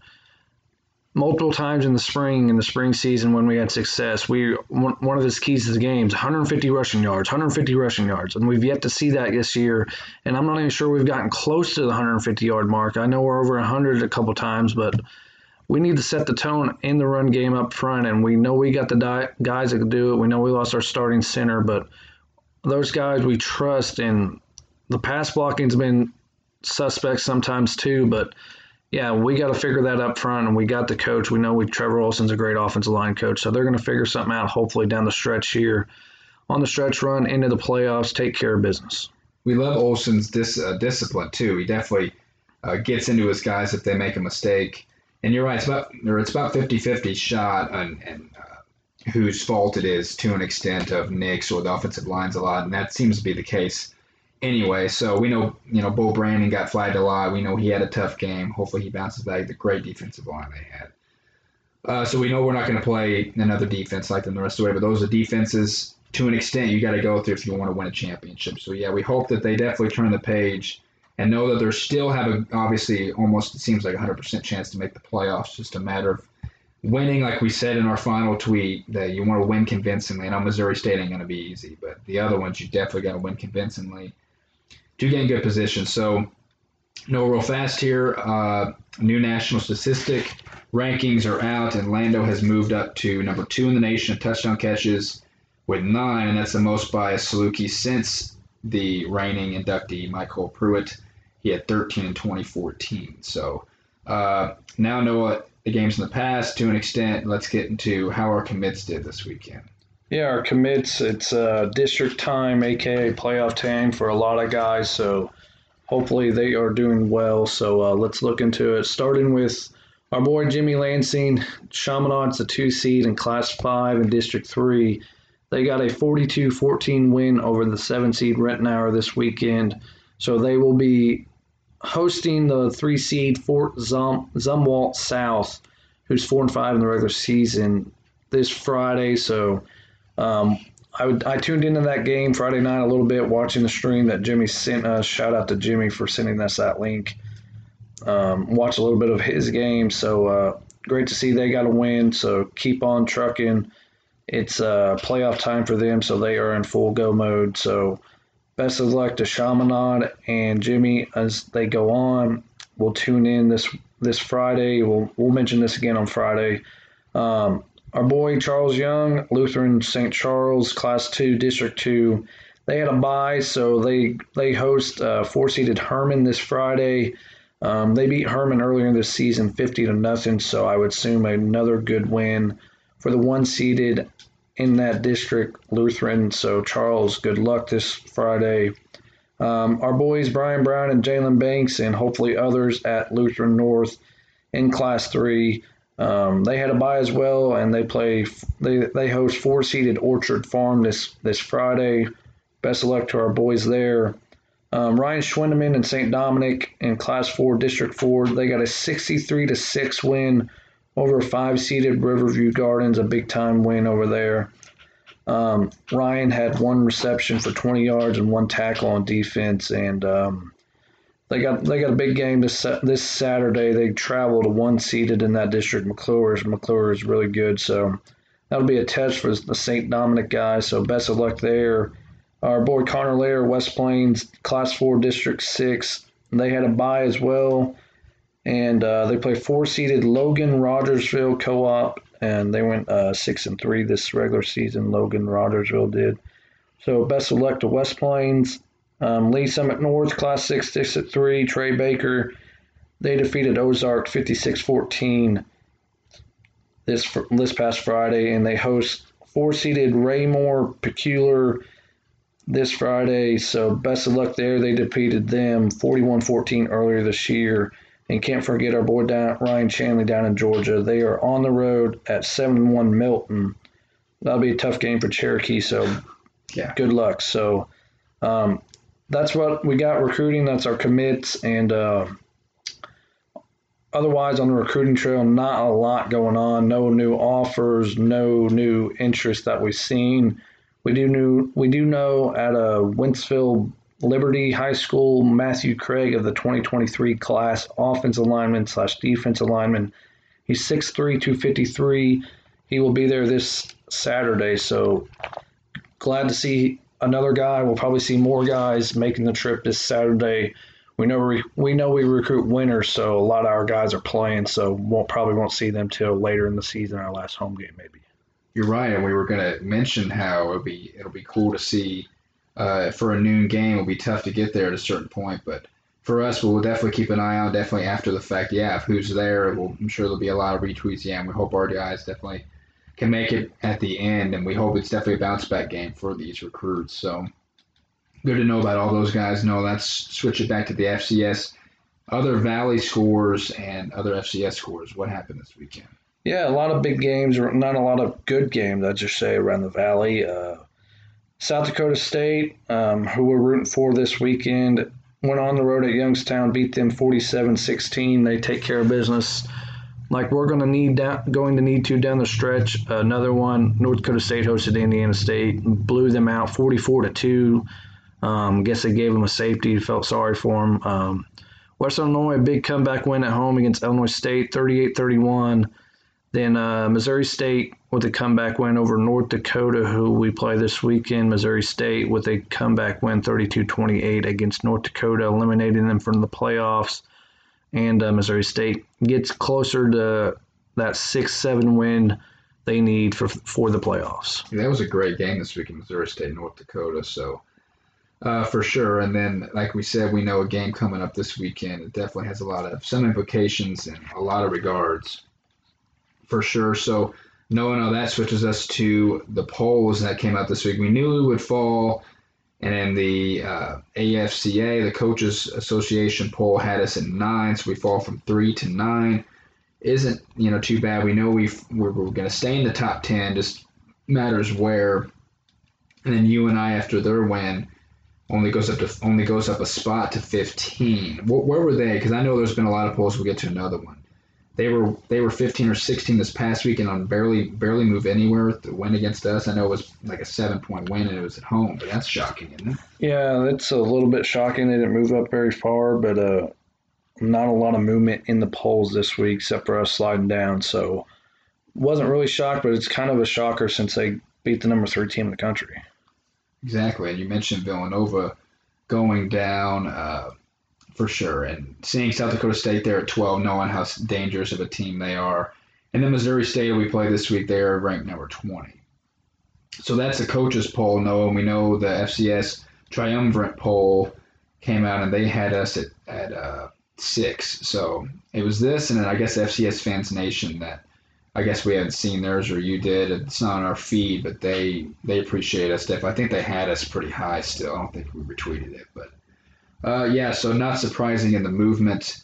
multiple times in the spring in the spring season when we had success we one of his keys to the game is 150 rushing yards 150 rushing yards and we've yet to see that this year. And i'm not even sure we've gotten close to the 150 yard mark. I know we're over 100 a couple times but we need to set the tone in the run game up front and we know we got the di- guys that can do it. We know we lost our starting center but those guys we trust and the pass blocking's been suspect sometimes too, but yeah, we got to figure that up front, and we got the coach. We know we Trevor Olson's a great offensive line coach, so they're going to figure something out. Hopefully down the stretch here, on the stretch run into the playoffs, take care of business. We love Olson's dis, uh, discipline too. He definitely uh, gets into his guys if they make a mistake. And you're right, it's about it's about 50-50 shot and, and uh, whose fault it is to an extent of Nick's or the offensive lines a lot, and that seems to be the case anyway, so we know you know Bo Brandon got flagged a lot. We know he had a tough game. Hopefully he bounces back. The great defensive line they had. Uh, so we know we're not going to play another defense like them the rest of the way. But those are defenses to an extent you got to go through if you want to win a championship. So yeah, we hope that they definitely turn the page and know that they still have a obviously almost it seems like a hundred percent chance to make the playoffs. Just a matter of winning, like we said in our final tweet, that you want to win convincingly. I know Missouri State ain't going to be easy, but the other ones you definitely got to win convincingly to get in good position. So, no, real fast here. Uh, new national statistic rankings are out, and Lando has moved up to number two in the nation in touchdown catches with nine, and that's the most by a Saluki since the reigning inductee MyCole Pruitt. He had 13 in 2014. So uh, now know what the games in the past to an extent. Let's get into how our commits did this weekend. Yeah, our commits, it's uh, district time, aka playoff time for a lot of guys. So hopefully they are doing well. So uh, let's look into it. Starting with our boy Jimmy Lansing, Chaminade's a two seed in Class 5 in District 3. They got a 42 14 win over the seven seed Ritenour this weekend. So they will be hosting the three seed Fort Zum, Zumwalt South, who's four and five in the regular season this Friday. So um, I, would, I tuned into that game Friday night a little bit, watching the stream that Jimmy sent us. Shout out to Jimmy for sending us that link. Um, watch a little bit of his game. So uh, great to see they got a win. So keep on trucking. It's uh, playoff time for them, so they are in full go mode. So best of luck to Chaminade and Jimmy as they go on. We'll tune in this this Friday. We'll we'll mention this again on Friday. Um, our boy Charles Young, Lutheran St. Charles, Class Two, District Two. They had a bye, so they they host uh, four seeded Hermann this Friday. Um, they beat Hermann earlier in the season, fifty to nothing. So I would assume another good win for the one seeded in that district, Lutheran. So, Charles, good luck this Friday. Um, our boys, Brian Brown and Jalen Banks, and hopefully others at Lutheran North in Class 3. Um, they had a bye as well, and they play. They, they host four seeded Orchard Farm this this Friday. Best of luck to our boys there. Um, Ryan Schwindeman and St. Dominic in Class 4, District 4. They got a 63 to 6 win over five seeded Riverview Gardens, a big time win over there. Um, Ryan had one reception for 20 yards and one tackle on defense, and um, they got they got a big game this this Saturday. They travel to one seeded in that district. McCluer's McCluer is really good, so that'll be a test for the St. Dominic guys. So best of luck there. Our boy Connor Lair, West Plains, Class Four, District Six. They had a bye as well and uh, they play four seeded Logan Rogersville Co op, and they went uh, six and three this regular season. Logan Rogersville did. So best of luck to West Plains. Um, Lee Summit North, Class 6, 6 at 3, Trey Baker. They defeated Ozark 56 14 this, this past Friday, and they host four seeded Raymore Peculiar this Friday. So best of luck there. They defeated them 41 14 earlier this year. And can't forget our boy down, Ryan Shanley down in Georgia. They are on the road at 7 1 Milton. That'll be a tough game for Cherokee, so yeah. good luck. So um, that's what we got recruiting. That's our commits. And uh, otherwise, on the recruiting trail, not a lot going on. No new offers, no new interest that we've seen. We do new, we do know at a Wentzville Liberty High School Matthew Craig of the 2023 class, offensive lineman slash defensive lineman. He's 6'3", 253. He will be there this Saturday, so glad to see another guy. We'll probably see more guys making the trip this Saturday. We know we, we know we recruit winners, so a lot of our guys are playing. So won't probably won't see them till later in the season, our last home game maybe. You're right, and we were going to mention how it'll be it'll be cool to see uh, for a noon game, it'll be tough to get there at a certain point. But for us, we'll definitely keep an eye on. Definitely after the fact, yeah. If who's there, we'll, I'm sure there'll be a lot of retweets. Yeah, and we hope our guys definitely can make it at the end, and we hope it's definitely a bounce back game for these recruits. So good to know about all those guys. No, let's switch it back to the FCS. Other Valley scores and other FCS scores. What happened this weekend? Yeah, a lot of big games, not a lot of good games, I'd just say, around the Valley. Uh, South Dakota State, um, who we're rooting for this weekend, went on the road at Youngstown, beat them 47-16. They take care of business like we're going to need down, going to need to down the stretch. Another one, North Dakota State hosted Indiana State, blew them out 44 to two. Um, guess they gave them a safety. Felt sorry for them. Um, Western Illinois, big comeback win at home against Illinois State, 38-31. Then uh, Missouri State with a comeback win over North Dakota, who we play this weekend. Missouri State with a comeback win 32 28 against North Dakota, eliminating them from the playoffs. And uh, Missouri State gets closer to that 6 7 win they need for, for the playoffs. That was a great game this week in Missouri State, North Dakota. So, uh, for sure. And then, like we said, we know a game coming up this weekend. It definitely has a lot of some implications in a lot of regards for sure. So knowing all that switches us to the polls that came out this week. We knew we would fall, and in the uh, AFCA, the Coaches Association poll had us at nine, so we fall from three to nine. Isn't you know too bad. We know we we're, we're going to stay in the top ten. Just matters where. And then UNI, after their win, only goes up to only goes up a spot to 15. Where, where were they? Because I know there's been a lot of polls. We'll get to another one they were they were 15 or 16 this past week and on barely barely move anywhere to win against us. I know it was like a seven point win and it was at home, but that's shocking, isn't it? Yeah, that's a little bit shocking. They didn't move up very far, but uh, not a lot of movement in the polls this week except for us sliding down. So wasn't really shocked, but it's kind of a shocker since they beat the number three team in the country. Exactly, and you mentioned Villanova going down. Uh, for sure. And seeing South Dakota State there at 12, knowing how dangerous of a team they are. And then Missouri State, we play this week, they are ranked number 20. So that's the coaches poll, Noah. And we know the FCS triumvirate poll came out and they had us at, at uh, six. So it was this, and then I guess FCS Fans Nation that I guess we haven't seen theirs or you did. It's not on our feed, but they they appreciate us. Steph. I think they had us pretty high still. I don't think we retweeted it, but uh, yeah, so not surprising in the movement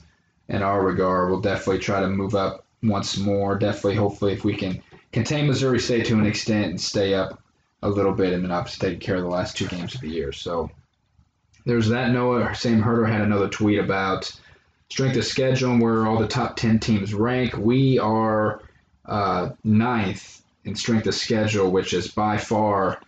in our regard. We'll definitely try to move up once more. Definitely, hopefully, if we can contain Missouri State to an extent and stay up a little bit, and then obviously take care of the last two games of the year. So there's that. Noah, Sam Herder had another tweet about strength of schedule and where all the top 10 teams rank. We are uh, ninth in strength of schedule, which is by far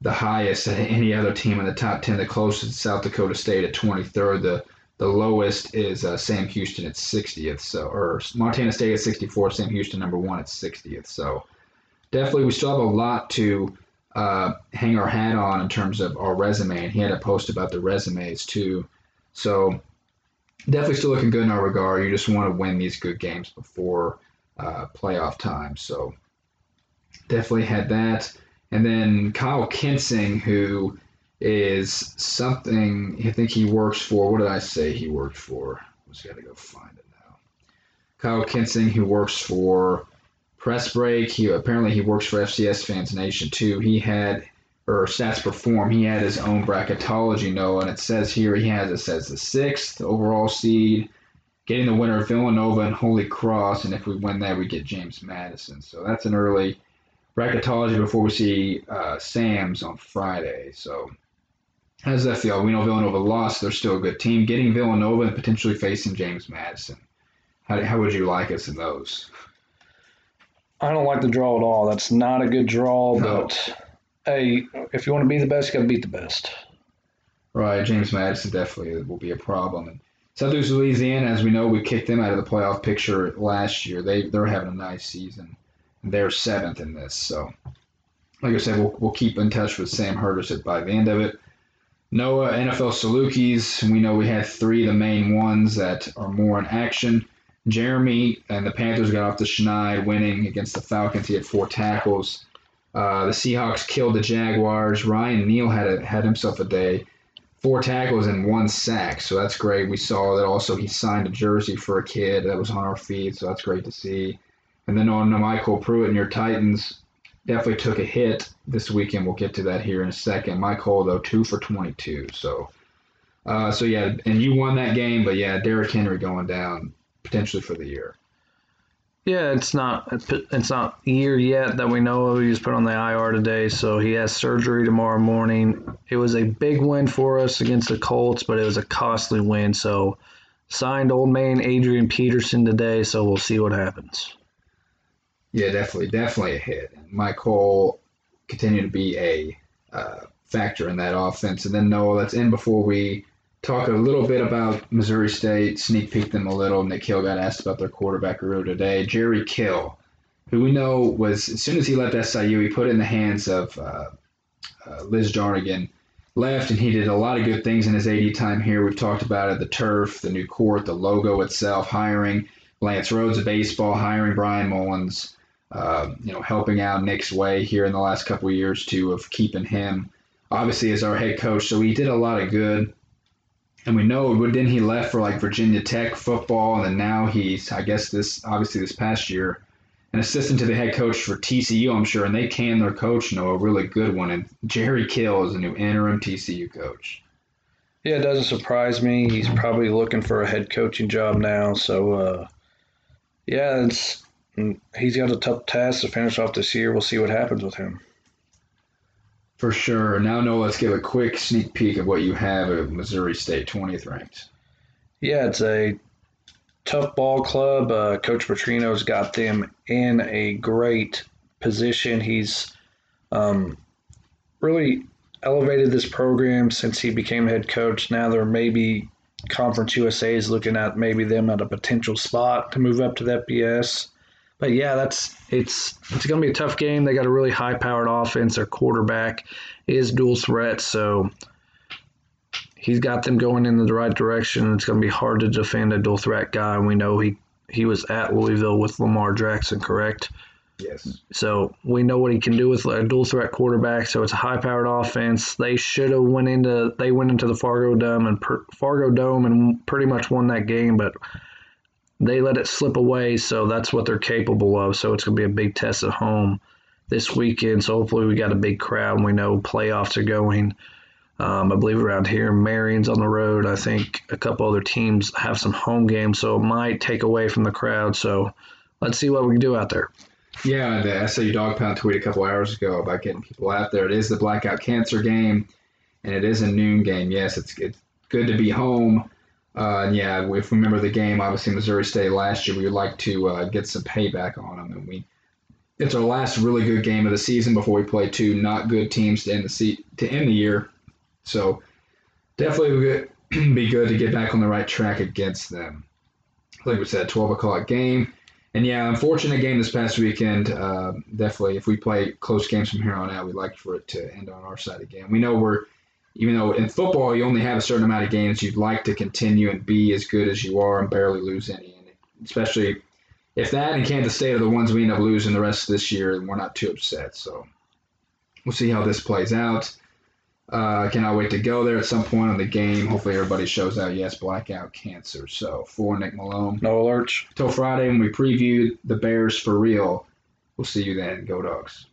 the highest of any other team in the top 10. The closest is South Dakota State at 23rd. The the lowest is uh, Sam Houston at 60th. So or Montana State at 64. Sam Houston number one at 60th. So definitely we still have a lot to uh, hang our hat on in terms of our resume. And he had a post about the resumes too. So definitely still looking good in our regard. You just want to win these good games before uh, playoff time. So definitely had that. And then Kyle Kensing, who is something I think he works for. What did I say he worked for? I just got to go find it now. Kyle Kensing, who works for Press Break. He apparently he works for FCS Fans Nation too. He had or Stats Perform. He had his own bracketology, Noah, and it says here he has it says the sixth overall seed, getting the winner of Villanova and Holy Cross, and if we win that, we get James Madison. So that's an early bracketology before we see uh, Sam's on Friday. So, how does that feel? We know Villanova lost. They're still a good team. Getting Villanova and potentially facing James Madison. How, how would you like us in those? I don't like the draw at all. That's not a good draw, no. but hey, if you want to be the best, you got to beat the best. Right. James Madison definitely will be a problem. And Southeast Louisiana, as we know, we kicked them out of the playoff picture last year. They, they're having a nice season. They're seventh in this. So, like I said, we'll, we'll keep in touch with Sam Herderset by the end of it. Noah, NFL Salukis, we know we had three the main ones that are more in action. Jeremy and the Panthers got off the schneid, winning against the Falcons. He had four tackles. Uh, the Seahawks killed the Jaguars. Ryan Neal had a, had himself a day, four tackles and one sack. So that's great. We saw that also he signed a jersey for a kid that was on our feed. So that's great to see. And then on MyCole Pruitt and your Titans, definitely took a hit this weekend. We'll get to that here in a second. MyCole though, two for 22. So, uh, so yeah, and you won that game, but yeah, Derrick Henry going down potentially for the year. Yeah, it's not it's not year yet that we know of. He was put on the IR today, so he has surgery tomorrow morning. It was a big win for us against the Colts, but it was a costly win. So signed old man Adrian Peterson today, so we'll see what happens. Yeah, definitely, definitely a hit. And MyCole continued to be a uh, factor in that offense. And then Noah, let's end before we talk a little bit about Missouri State. Sneak peek them a little. Nick Hill got asked about their quarterback earlier today. Jerry Kill who we know was as soon as he left SIU, he put in the hands of uh, uh, Liz Jurinko. Left and he did a lot of good things in his AD time here. We've talked about it: the turf, the new court, the logo itself, hiring Lance Rhodes of baseball, hiring Bryan Mullins, uh, you know, helping out Nick's way here in the last couple of years too of keeping him obviously as our head coach. So he did a lot of good. And we know, but then he left for like Virginia Tech football, and then now he's, I guess, this obviously this past year, an assistant to the head coach for TCU, I'm sure, and they can their coach know a really good one. And Jerry Kill is the new interim TCU coach. Yeah, it doesn't surprise me. He's probably looking for a head coaching job now. So, uh, yeah, it's he's got a tough task to finish off this year. We'll see what happens with him. For sure. Now, Noah, let's give a quick sneak peek of what you have at Missouri State, 20th ranked. Yeah, it's a tough ball club. Uh, Coach Petrino's got them in a great position. He's um, really elevated this program since he became head coach. Now they're maybe Conference USA is looking at maybe them at a potential spot to move up to the FBS but yeah, that's it's it's going to be a tough game. They got a really high powered offense. Their quarterback is dual threat, so he's got them going in the right direction. It's going to be hard to defend a dual threat guy. And we know he he was at Louisville with Lamar Jackson, correct? Yes. So we know what he can do with a dual threat quarterback. So it's a high powered offense. They should have went into they went into the Fargo Dome and per, Fargo Dome and pretty much won that game, but they let it slip away, so that's what they're capable of. So it's going to be a big test at home this weekend. So hopefully we got a big crowd and we know playoffs are going. Um, I believe around here, Marion's on the road. I think a couple other teams have some home games, so it might take away from the crowd. So let's see what we can do out there. Yeah, the SIU Dog Pound tweet a couple hours ago about getting people out there. It is the blackout cancer game, and it is a noon game. Yes, it's, it's good to be home. Uh, yeah, if we remember the game, obviously Missouri State last year, we would like to uh, get some payback on them, and we it's our last really good game of the season before we play two not good teams to end the se- to end the year. So definitely would be good to get back on the right track against them. Like we said, 12 o'clock game. And yeah, unfortunate game this past weekend. Uh, definitely, if we play close games from here on out, we'd like for it to end on our side again. We know we're even though in football you only have a certain amount of games, you'd like to continue and be as good as you are and barely lose any. And especially if that and Kansas State are the ones we end up losing the rest of this year, and we're not too upset. So we'll see how this plays out. Uh, cannot wait to go there at some point on the game. Hopefully everybody shows out. Yes, blackout cancer. So for Nick Malone, no alerts till Friday when we preview the Bears for real. We'll see you then. Go Dogs.